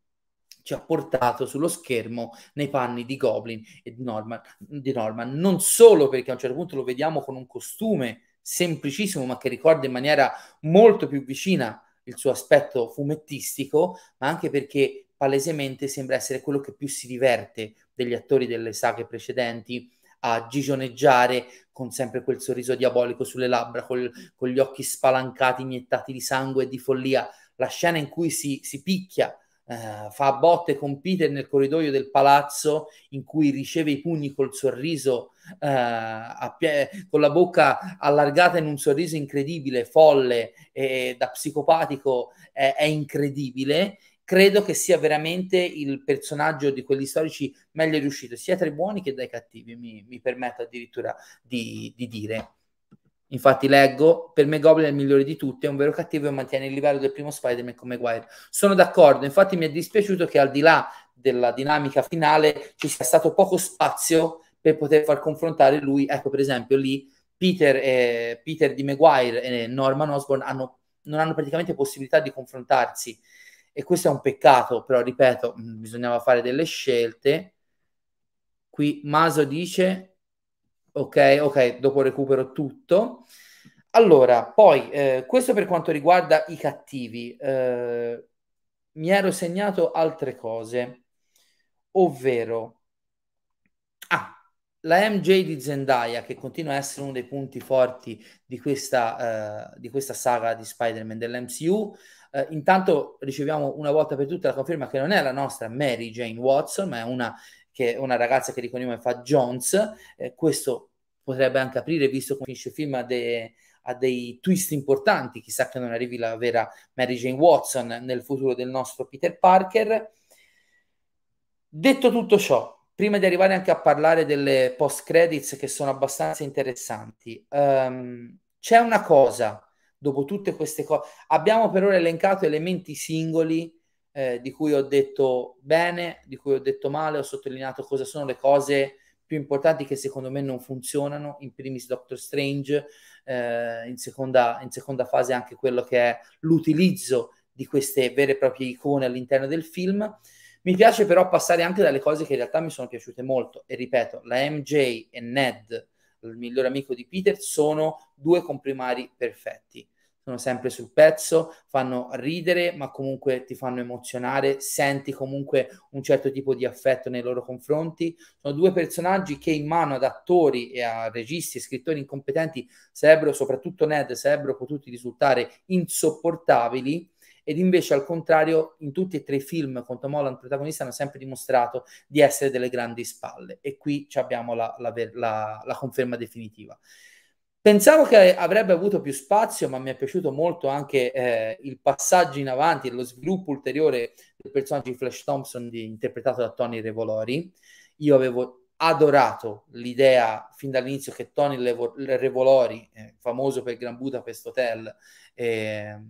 ci ha portato sullo schermo nei panni di Goblin e di Norman, di Norman, non solo perché a un certo punto lo vediamo con un costume semplicissimo ma che ricorda in maniera molto più vicina il suo aspetto fumettistico, ma anche perché palesemente sembra essere quello che più si diverte degli attori delle saghe precedenti a gigioneggiare con sempre quel sorriso diabolico sulle labbra, col, con gli occhi spalancati, iniettati di sangue e di follia la scena in cui si, si picchia Uh, fa botte con Peter nel corridoio del palazzo in cui riceve i pugni col sorriso, uh, pie- con la bocca allargata in un sorriso incredibile, folle e da psicopatico è, incredibile. Credo che sia veramente il personaggio di quelli storici meglio riuscito, sia tra i buoni che dai cattivi, mi, mi permetto addirittura di, di dire. Infatti leggo, per me Goblin è il migliore di tutti, è un vero cattivo e mantiene il livello del primo Spider-Man come Maguire. Sono d'accordo, infatti mi è dispiaciuto che al di là della dinamica finale ci sia stato poco spazio per poter far confrontare lui. Ecco, per esempio, lì Peter, eh, Peter di Maguire e Norman Osborn hanno, non hanno praticamente possibilità di confrontarsi e questo è un peccato, però ripeto, mm, bisognava fare delle scelte. Qui Maso dice Ok, ok, dopo recupero tutto. Allora, poi, eh, questo per quanto riguarda i cattivi. Eh, mi ero segnato altre cose, ovvero... Ah, la MJ di Zendaya, che continua a essere uno dei punti forti di questa, uh, di questa saga di Spider-Man dell'MCU. Uh, eh, intanto riceviamo una volta per tutte la conferma che non è la nostra Mary Jane Watson, ma è una che è una ragazza che di cognome fa Jones, eh, questo potrebbe anche aprire, visto come finisce il film, a, de, a, dei twist importanti, chissà che non arrivi la vera Mary Jane Watson nel futuro del nostro Peter Parker. Detto tutto ciò, prima di arrivare anche a parlare delle post credits che sono abbastanza interessanti, um, c'è una cosa, dopo tutte queste cose, abbiamo per ora elencato elementi singoli eh, di cui ho detto bene, di cui ho detto male, ho sottolineato cosa sono le cose più importanti che secondo me non funzionano, in primis Doctor Strange, eh, in, seconda, in seconda fase anche quello che è l'utilizzo di queste vere e proprie icone all'interno del film. Mi piace però passare anche dalle cose che in realtà mi sono piaciute molto e ripeto, la MJ e Ned, il migliore amico di Peter, sono due comprimari perfetti sono sempre sul pezzo, fanno ridere, ma comunque ti fanno emozionare, senti comunque un certo tipo di affetto nei loro confronti. Sono due personaggi che in mano ad attori e a registi e scrittori incompetenti sarebbero, soprattutto Ned, sarebbero potuti risultare insopportabili ed invece al contrario in tutti e tre i film con Tom Holland protagonista hanno sempre dimostrato di essere delle grandi spalle e qui abbiamo la, la, la, la conferma definitiva. Pensavo che avrebbe avuto più spazio, ma mi è piaciuto molto anche eh, il passaggio in avanti e lo sviluppo ulteriore del personaggio di Flash Thompson di, interpretato da Tony Revolori. Io avevo adorato l'idea fin dall'inizio che Tony Levo- Revolori, eh, famoso per Gran Budapest Hotel, eh,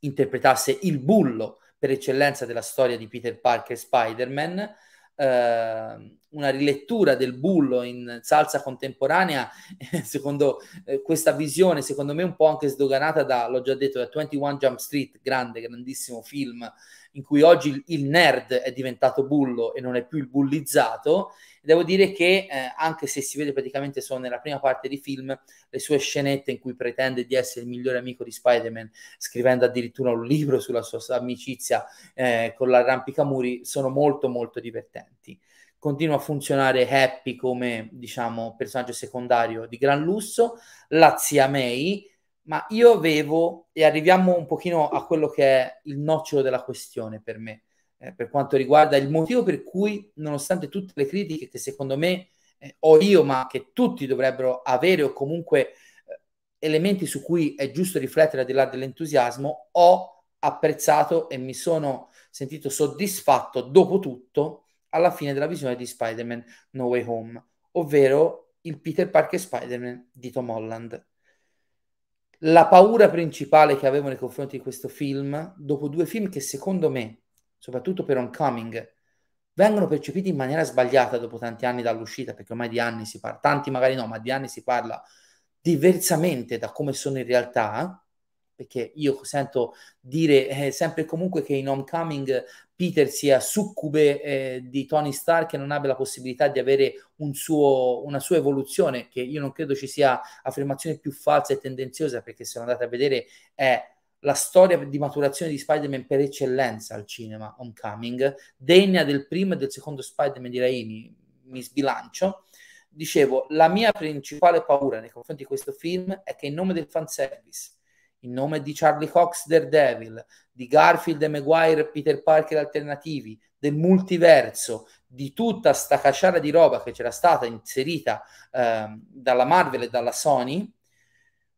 interpretasse il bullo per eccellenza della storia di Peter Parker e Spider-Man eh, una rilettura del bullo in salsa contemporanea, [laughs] secondo eh, questa visione, secondo me un po' anche sdoganata da, l'ho già detto, da 21 Jump Street, grande, grandissimo film, in cui oggi il, il nerd è diventato bullo e non è più il bullizzato, Devo dire che eh, anche se si vede praticamente solo nella prima parte di film, le sue scenette in cui pretende di essere il migliore amico di Spider-Man, scrivendo addirittura un libro sulla sua amicizia eh, con l'arrampicamuri, sono molto molto divertenti. Continua a funzionare Happy come, diciamo, personaggio secondario di gran lusso, la zia May, ma io avevo, e arriviamo un pochino a quello che è il nocciolo della questione per me, eh, per quanto riguarda il motivo per cui, nonostante tutte le critiche che secondo me eh, ho io, ma che tutti dovrebbero avere o comunque eh, elementi su cui è giusto riflettere al di là dell'entusiasmo, ho apprezzato e mi sono sentito soddisfatto dopo tutto alla fine della visione di Spider-Man No Way Home, ovvero il Peter Parker Spider-Man di Tom Holland. La paura principale che avevo nei confronti di questo film, dopo due film che secondo me soprattutto per Homecoming, vengono percepiti in maniera sbagliata dopo tanti anni dall'uscita, perché ormai di anni si parla, tanti magari no, ma di anni si parla diversamente da come sono in realtà, perché io sento dire eh, sempre e comunque che in Homecoming Peter sia succube eh, di Tony Stark e non abbia la possibilità di avere un suo, una sua evoluzione, che io non credo ci sia affermazione più falsa e tendenziosa, perché se andate a vedere è la storia di maturazione di Spider-Man per eccellenza al cinema, Homecoming, degna del primo e del secondo Spider-Man di Raimi, mi sbilancio. Dicevo, la mia principale paura nei confronti di questo film è che in nome del fanservice, in nome di Charlie Cox Daredevil, di Garfield e Maguire Peter Parker alternativi, del multiverso, di tutta sta casciara di roba che c'era stata inserita eh, dalla Marvel e dalla Sony,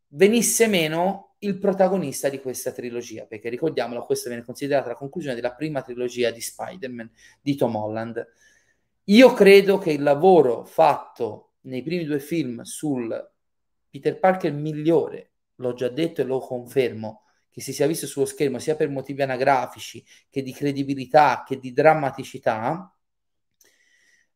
venisse meno il protagonista di questa trilogia, perché ricordiamolo, questa viene considerata la conclusione della prima trilogia di Spider-Man di Tom Holland. Io credo che il lavoro fatto nei primi due film sul Peter Parker migliore, l'ho già detto e lo confermo, che si sia visto sullo schermo sia per motivi anagrafici che di credibilità che di drammaticità,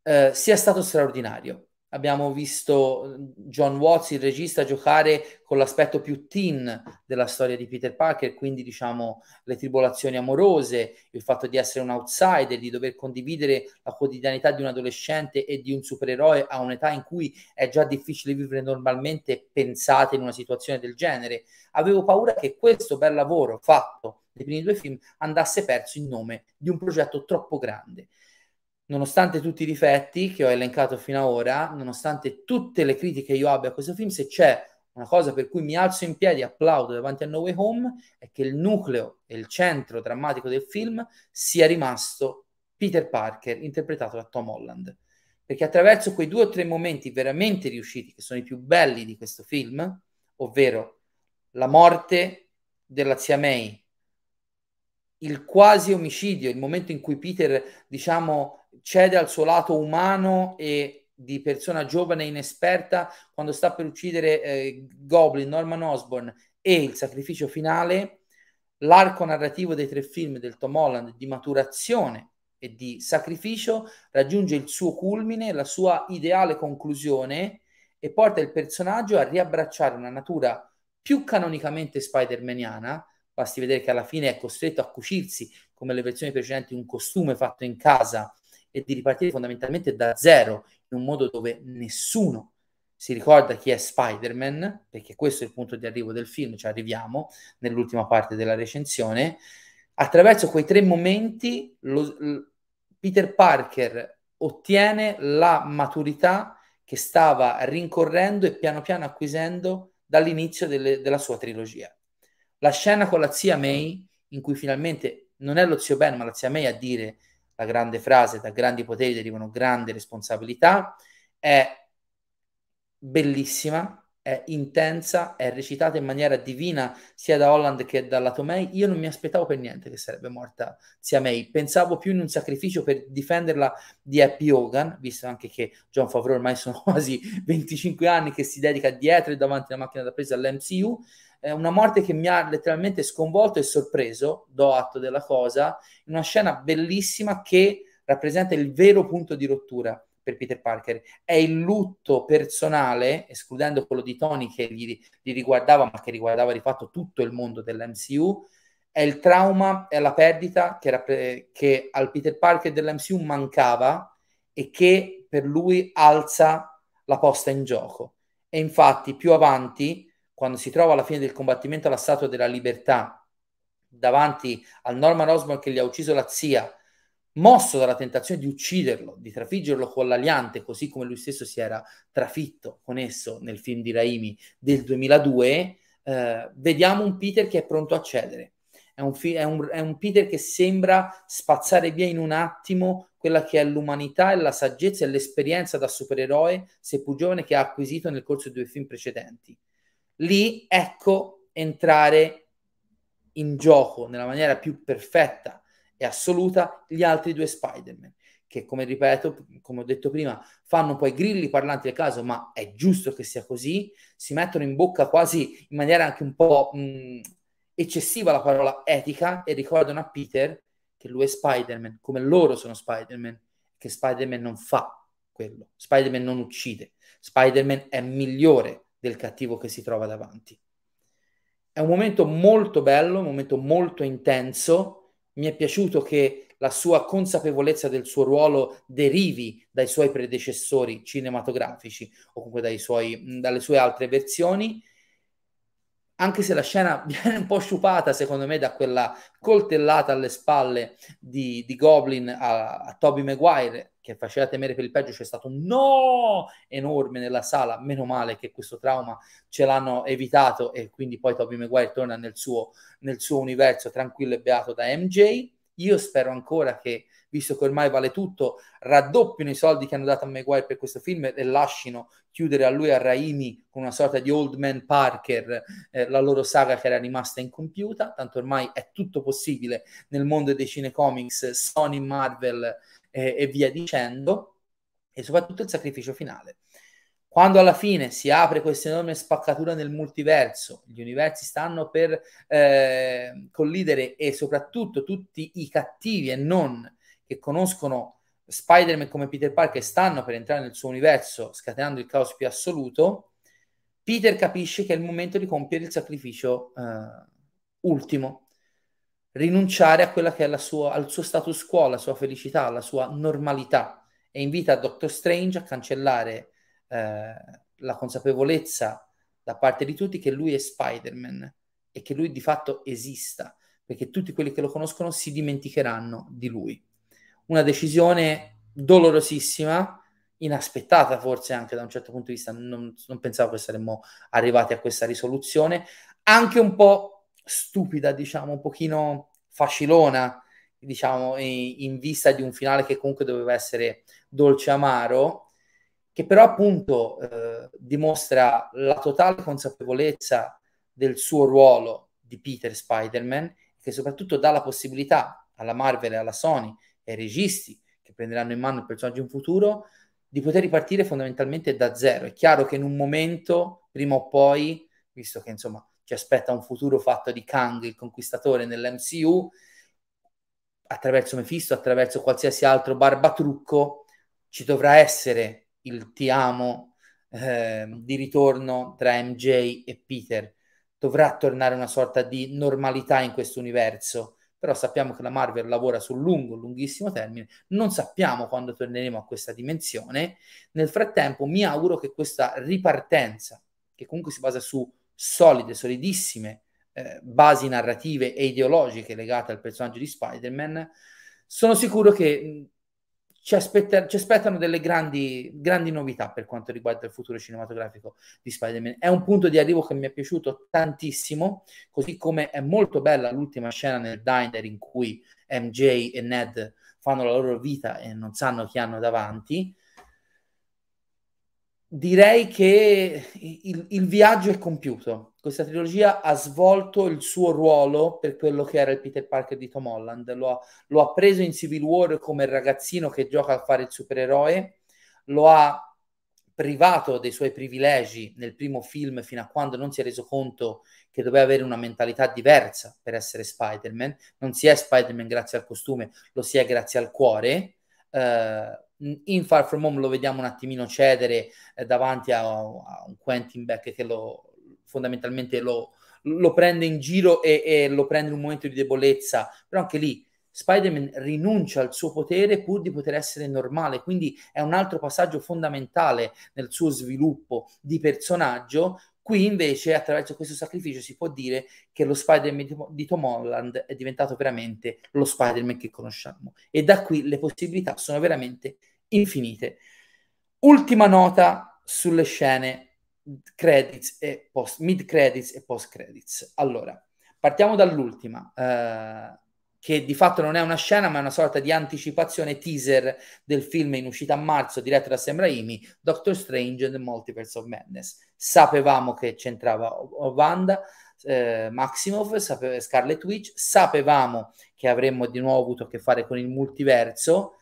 eh, sia stato straordinario abbiamo visto John Watts, il regista, giocare con l'aspetto più teen della storia di Peter Parker, quindi diciamo le tribolazioni amorose, il fatto di essere un outsider, di dover condividere la quotidianità di un adolescente e di un supereroe a un'età in cui è già difficile vivere normalmente, pensate in una situazione del genere. Avevo paura che questo bel lavoro fatto nei primi due film andasse perso in nome di un progetto troppo grande nonostante tutti i difetti che ho elencato fino ad ora, nonostante tutte le critiche che io abbia a questo film, se c'è una cosa per cui mi alzo in piedi e applaudo davanti a No Way Home è che il nucleo e il centro drammatico del film sia rimasto Peter Parker, interpretato da Tom Holland. Perché attraverso quei due o tre momenti veramente riusciti, che sono i più belli di questo film, ovvero la morte della zia May, il quasi omicidio, il momento in cui Peter, diciamo, cede al suo lato umano e di persona giovane e inesperta quando sta per uccidere eh, Goblin, Norman Osborn e il sacrificio finale, l'arco narrativo dei tre film del Tom Holland di maturazione e di sacrificio raggiunge il suo culmine, la sua ideale conclusione e porta il personaggio a riabbracciare una natura più canonicamente spider-maniana, basti vedere che alla fine è costretto a cucirsi come le versioni precedenti un costume fatto in casa e di ripartire fondamentalmente da zero in un modo dove nessuno si ricorda chi è Spider-Man, perché questo è il punto di arrivo del film, ci arriviamo nell'ultima parte della recensione. Attraverso quei tre momenti lo, Peter Parker ottiene la maturità che stava rincorrendo e piano piano acquisendo dall'inizio delle, della sua trilogia. La scena con la zia May, in cui finalmente non è lo zio Ben, ma la zia May a dire la grande frase, da grandi poteri derivano grandi responsabilità, è bellissima, è intensa, è recitata in maniera divina sia da Holland che dalla Tomei. Io non mi aspettavo per niente che sarebbe morta zia May, pensavo più in un sacrificio per difenderla di Happy Hogan, visto anche che John Favreau ormai sono [laughs] quasi 25 anni che si dedica dietro e davanti alla macchina da presa all'MCU è una morte che mi ha letteralmente sconvolto e sorpreso, do atto della cosa, in una scena bellissima che rappresenta il vero punto di rottura per Peter Parker. È il lutto personale, escludendo quello di Tony che gli, gli riguardava, ma che riguardava di fatto tutto il mondo dell'MCU, è il trauma, è la perdita che, rappre- che al Peter Parker dell'MCU mancava e che per lui alza la posta in gioco. E infatti più avanti quando si trova alla fine del combattimento alla Statua della Libertà davanti al Norman Osborn che gli ha ucciso la zia, mosso dalla tentazione di ucciderlo, di trafiggerlo con l'aliante, così come lui stesso si era trafitto con esso nel film di Raimi del 2002, eh, vediamo un Peter che è pronto a cedere. È un, fi- è, un, è un Peter che sembra spazzare via in un attimo quella che è l'umanità e la saggezza e l'esperienza da supereroe, seppur giovane, che ha acquisito nel corso dei due film precedenti lì ecco entrare in gioco nella maniera più perfetta e assoluta gli altri due Spider-Man che come ripeto, come ho detto prima, fanno poi grilli parlanti del caso, ma è giusto che sia così, si mettono in bocca quasi in maniera anche un po' mh, eccessiva la parola etica e ricordano a Peter che lui è Spider-Man, come loro sono Spider-Man, che Spider-Man non fa quello, Spider-Man non uccide, Spider-Man è migliore del cattivo che si trova davanti. È un momento molto bello, un momento molto intenso. Mi è piaciuto che la sua consapevolezza del suo ruolo derivi dai suoi predecessori cinematografici o comunque suoi, dalle sue altre versioni. Anche se la scena [laughs] viene un po' sciupata, secondo me, da quella coltellata alle spalle di, di Goblin a, a Toby Maguire, che faceva temere per il peggio, c'è stato un no enorme nella sala, meno male che questo trauma ce l'hanno evitato e quindi poi Toby Maguire torna nel suo, nel suo universo tranquillo e beato da MJ. Io spero ancora che visto che ormai vale tutto, raddoppino i soldi che hanno dato a Maguire per questo film e lasciano chiudere a lui e a Raimi con una sorta di Old Man Parker eh, la loro saga che era rimasta incompiuta, tanto ormai è tutto possibile nel mondo dei cinecomics, Sony, Marvel eh, e via dicendo, e soprattutto il sacrificio finale. Quando alla fine si apre questa enorme spaccatura nel multiverso, gli universi stanno per eh, collidere e soprattutto tutti i cattivi e non che conoscono Spider-Man come Peter Parker stanno per entrare nel suo universo scatenando il caos più assoluto, Peter capisce che è il momento di compiere il sacrificio uh, ultimo, rinunciare a quella che è sua, al suo status quo, alla sua felicità, alla sua normalità e invita Doctor Strange a cancellare uh, la consapevolezza da parte di tutti che lui è Spider-Man e che lui di fatto esista, perché tutti quelli che lo conoscono si dimenticheranno di lui una decisione dolorosissima, inaspettata forse anche da un certo punto di vista, non, non pensavo che saremmo arrivati a questa risoluzione, anche un po' stupida, diciamo, un pochino facilona, diciamo, in, vista di un finale che comunque doveva essere dolce amaro, che però appunto eh, dimostra la totale consapevolezza del suo ruolo di Peter Spider-Man, che soprattutto dà la possibilità alla Marvel e alla Sony e registi che prenderanno in mano il personaggio in futuro di poter ripartire fondamentalmente da zero. È chiaro che in un momento, prima o poi, visto che insomma ci aspetta un futuro fatto di Kang, il conquistatore nell'MCU, attraverso Mephisto, attraverso qualsiasi altro barbatrucco, ci dovrà essere il ti amo eh, di ritorno tra MJ e Peter. Dovrà tornare una sorta di normalità in questo universo però sappiamo che la Marvel lavora sul lungo, lunghissimo termine, non sappiamo quando torneremo a questa dimensione. Nel frattempo mi auguro che questa ripartenza, che comunque si basa su solide, solidissime eh, basi narrative e ideologiche legate al personaggio di Spider-Man, sono sicuro che ci, aspetta, ci, aspettano delle grandi, grandi novità per quanto riguarda il futuro cinematografico di Spider-Man. È un punto di arrivo che mi è piaciuto tantissimo, così come è molto bella l'ultima scena nel diner in cui MJ e Ned fanno la loro vita e non sanno chi hanno davanti direi che il, il, viaggio è compiuto. Questa trilogia ha svolto il suo ruolo per quello che era il Peter Parker di Tom Holland. Lo ha, lo ha preso in Civil War come ragazzino che gioca a fare il supereroe, lo ha privato dei suoi privilegi nel primo film fino a quando non si è reso conto che doveva avere una mentalità diversa per essere Spider-Man. Non si è Spider-Man grazie al costume, lo si è grazie al cuore. Uh, in Far From Home lo vediamo un attimino cedere eh, davanti a, a, un Quentin Beck che lo, fondamentalmente lo, lo prende in giro e, e, lo prende in un momento di debolezza, però anche lì Spider-Man rinuncia al suo potere pur di poter essere normale, quindi è un altro passaggio fondamentale nel suo sviluppo di personaggio Qui invece attraverso questo sacrificio si può dire che lo Spider-Man di Tom Holland è diventato veramente lo Spider-Man che conosciamo e da qui le possibilità sono veramente infinite. Ultima nota sulle scene credits e post, mid credits e post credits. Allora, partiamo dall'ultima. Uh, che di fatto non è una scena ma è una sorta di anticipazione teaser del film in uscita a marzo diretto da Sam Raimi, Doctor Strange and the Multiverse of Madness. Sapevamo che c'entrava Wanda, eh, Maximoff, sape- Scarlet Witch, sapevamo che avremmo di nuovo avuto a che fare con il multiverso,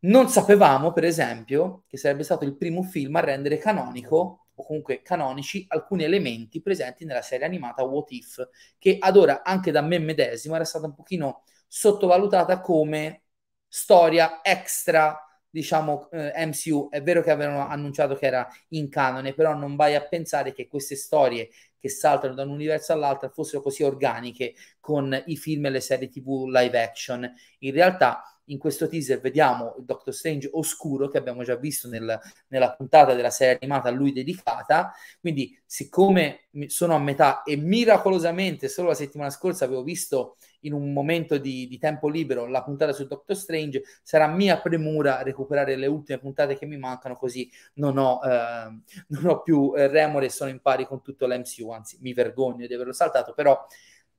non sapevamo per esempio che sarebbe stato il primo film a rendere canonico o comunque canonici alcuni elementi presenti nella serie animata What If, che ad ora anche da me medesimo era stata un pochino sottovalutata come storia extra diciamo eh, MCU. È vero che avevano annunciato che era in canone, però non vai a pensare che queste storie che saltano da un universo all'altro fossero così organiche con i film e le serie TV live action. In realtà in questo teaser vediamo il Doctor Strange oscuro che abbiamo già visto nel, nella puntata della serie animata a lui dedicata. Quindi, siccome sono a metà e miracolosamente solo la settimana scorsa avevo visto in un momento di, di tempo libero la puntata su Doctor Strange, sarà mia premura recuperare le ultime puntate che mi mancano, così non ho, eh, non ho più eh, remore e sono in pari con tutto l'MCU. Anzi, mi vergogno di averlo saltato, però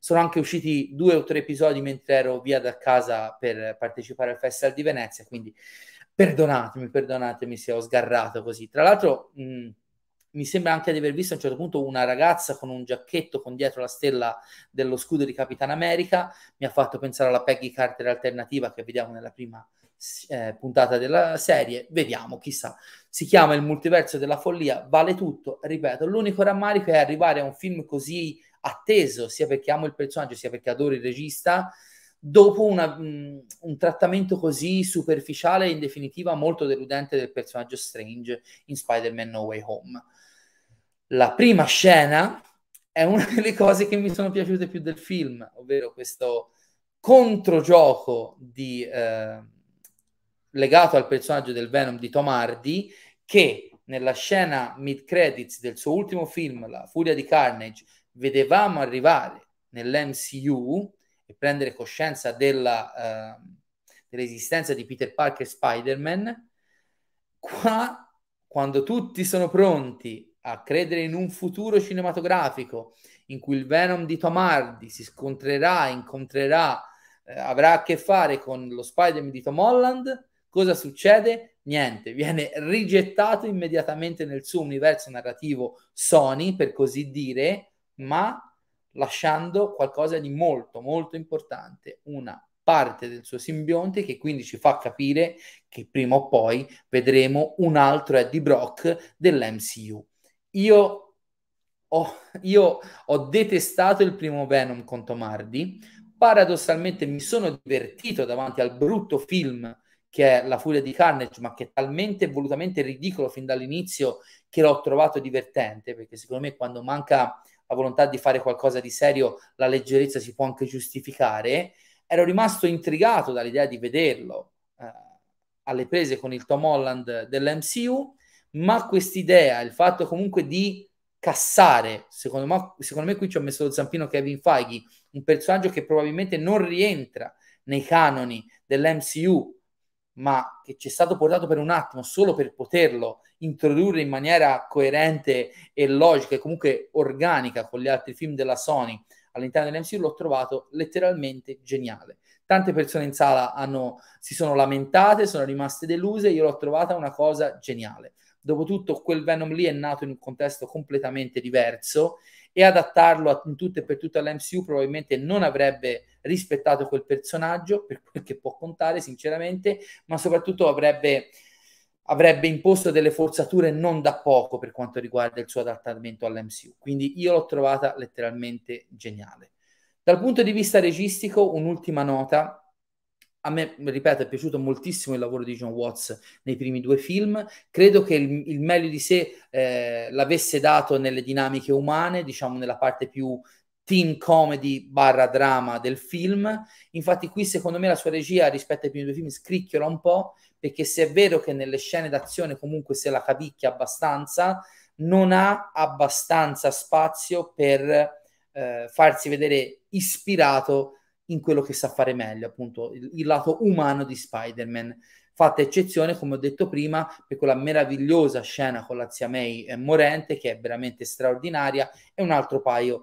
sono anche usciti due o tre episodi mentre ero via da casa per partecipare al Festival di Venezia, quindi perdonatemi, perdonatemi se ho sgarrato così. Tra l'altro mh, mi sembra anche di aver visto a un certo punto una ragazza con un giacchetto con dietro la stella dello scudo di Capitan America, mi ha fatto pensare alla Peggy Carter alternativa che vediamo nella prima eh, puntata della serie, vediamo, chissà. Si chiama Il multiverso della follia, vale tutto, ripeto, l'unico rammarico è arrivare a un film così atteso, sia perché amo il personaggio, sia perché adoro il regista, dopo una, mh, un trattamento così superficiale e in definitiva molto deludente del personaggio Strange in Spider-Man No Way Home. La prima scena è una [laughs] delle cose che mi sono piaciute più del film, ovvero questo controgioco di, eh, legato al personaggio del Venom di Tom Hardy che nella scena mid credits del suo ultimo film, La furia di Carnage, vedevamo arrivare nell'MCU e prendere coscienza della, uh, dell'esistenza di Peter Parker e Spider-Man, qua, quando tutti sono pronti a credere in un futuro cinematografico in cui il Venom di Tom Hardy si scontrerà, incontrerà, eh, avrà a che fare con lo Spider-Man di Tom Holland, cosa succede? Niente, viene rigettato immediatamente nel suo universo narrativo Sony, per così dire, ma lasciando qualcosa di molto, molto importante, una parte del suo simbionte che quindi ci fa capire che prima o poi vedremo un altro Eddie Brock dell'MCU. Io ho, io ho detestato il primo Venom con Tom Hardy, paradossalmente mi sono divertito davanti al brutto film che è La furia di Carnage, ma che è talmente volutamente ridicolo fin dall'inizio che l'ho trovato divertente, perché secondo me quando manca la volontà di fare qualcosa di serio, la leggerezza si può anche giustificare. Ero rimasto intrigato dall'idea di vederlo eh, alle prese con il Tom Holland dell'MCU, ma quest'idea, il fatto comunque di cassare, secondo me, secondo me qui ci ho messo lo zampino Kevin Feige, un personaggio che probabilmente non rientra nei canoni dell'MCU, ma che ci è stato portato per un attimo solo per poterlo introdurre in maniera coerente e logica e comunque organica con gli altri film della Sony all'interno dell'MCU, l'ho trovato letteralmente geniale. Tante persone in sala hanno, si sono lamentate, sono rimaste deluse, io l'ho trovata una cosa geniale. Dopotutto quel Venom lì è nato in un contesto completamente diverso e adattarlo a, in tutto e per tutto all'MCU probabilmente non avrebbe rispettato quel personaggio per quel che può contare sinceramente, ma soprattutto avrebbe, avrebbe imposto delle forzature non da poco per quanto riguarda il suo adattamento all'MCU. Quindi io l'ho trovata letteralmente geniale. Dal punto di vista registico, un'ultima nota a me, ripeto, è piaciuto moltissimo il lavoro di John Watts nei primi due film. Credo che il, il meglio di sé eh, l'avesse dato nelle dinamiche umane, diciamo nella parte più teen comedy barra drama del film. Infatti, qui secondo me la sua regia rispetto ai primi due film scricchiola un po', perché se è vero che nelle scene d'azione comunque se la cavicchia abbastanza, non ha abbastanza spazio per eh, farsi vedere ispirato in quello che sa fare meglio, appunto il, il lato umano di Spider-Man. Fatta eccezione, come ho detto prima, per quella meravigliosa scena con la zia May eh, morente, che è veramente straordinaria, e un altro paio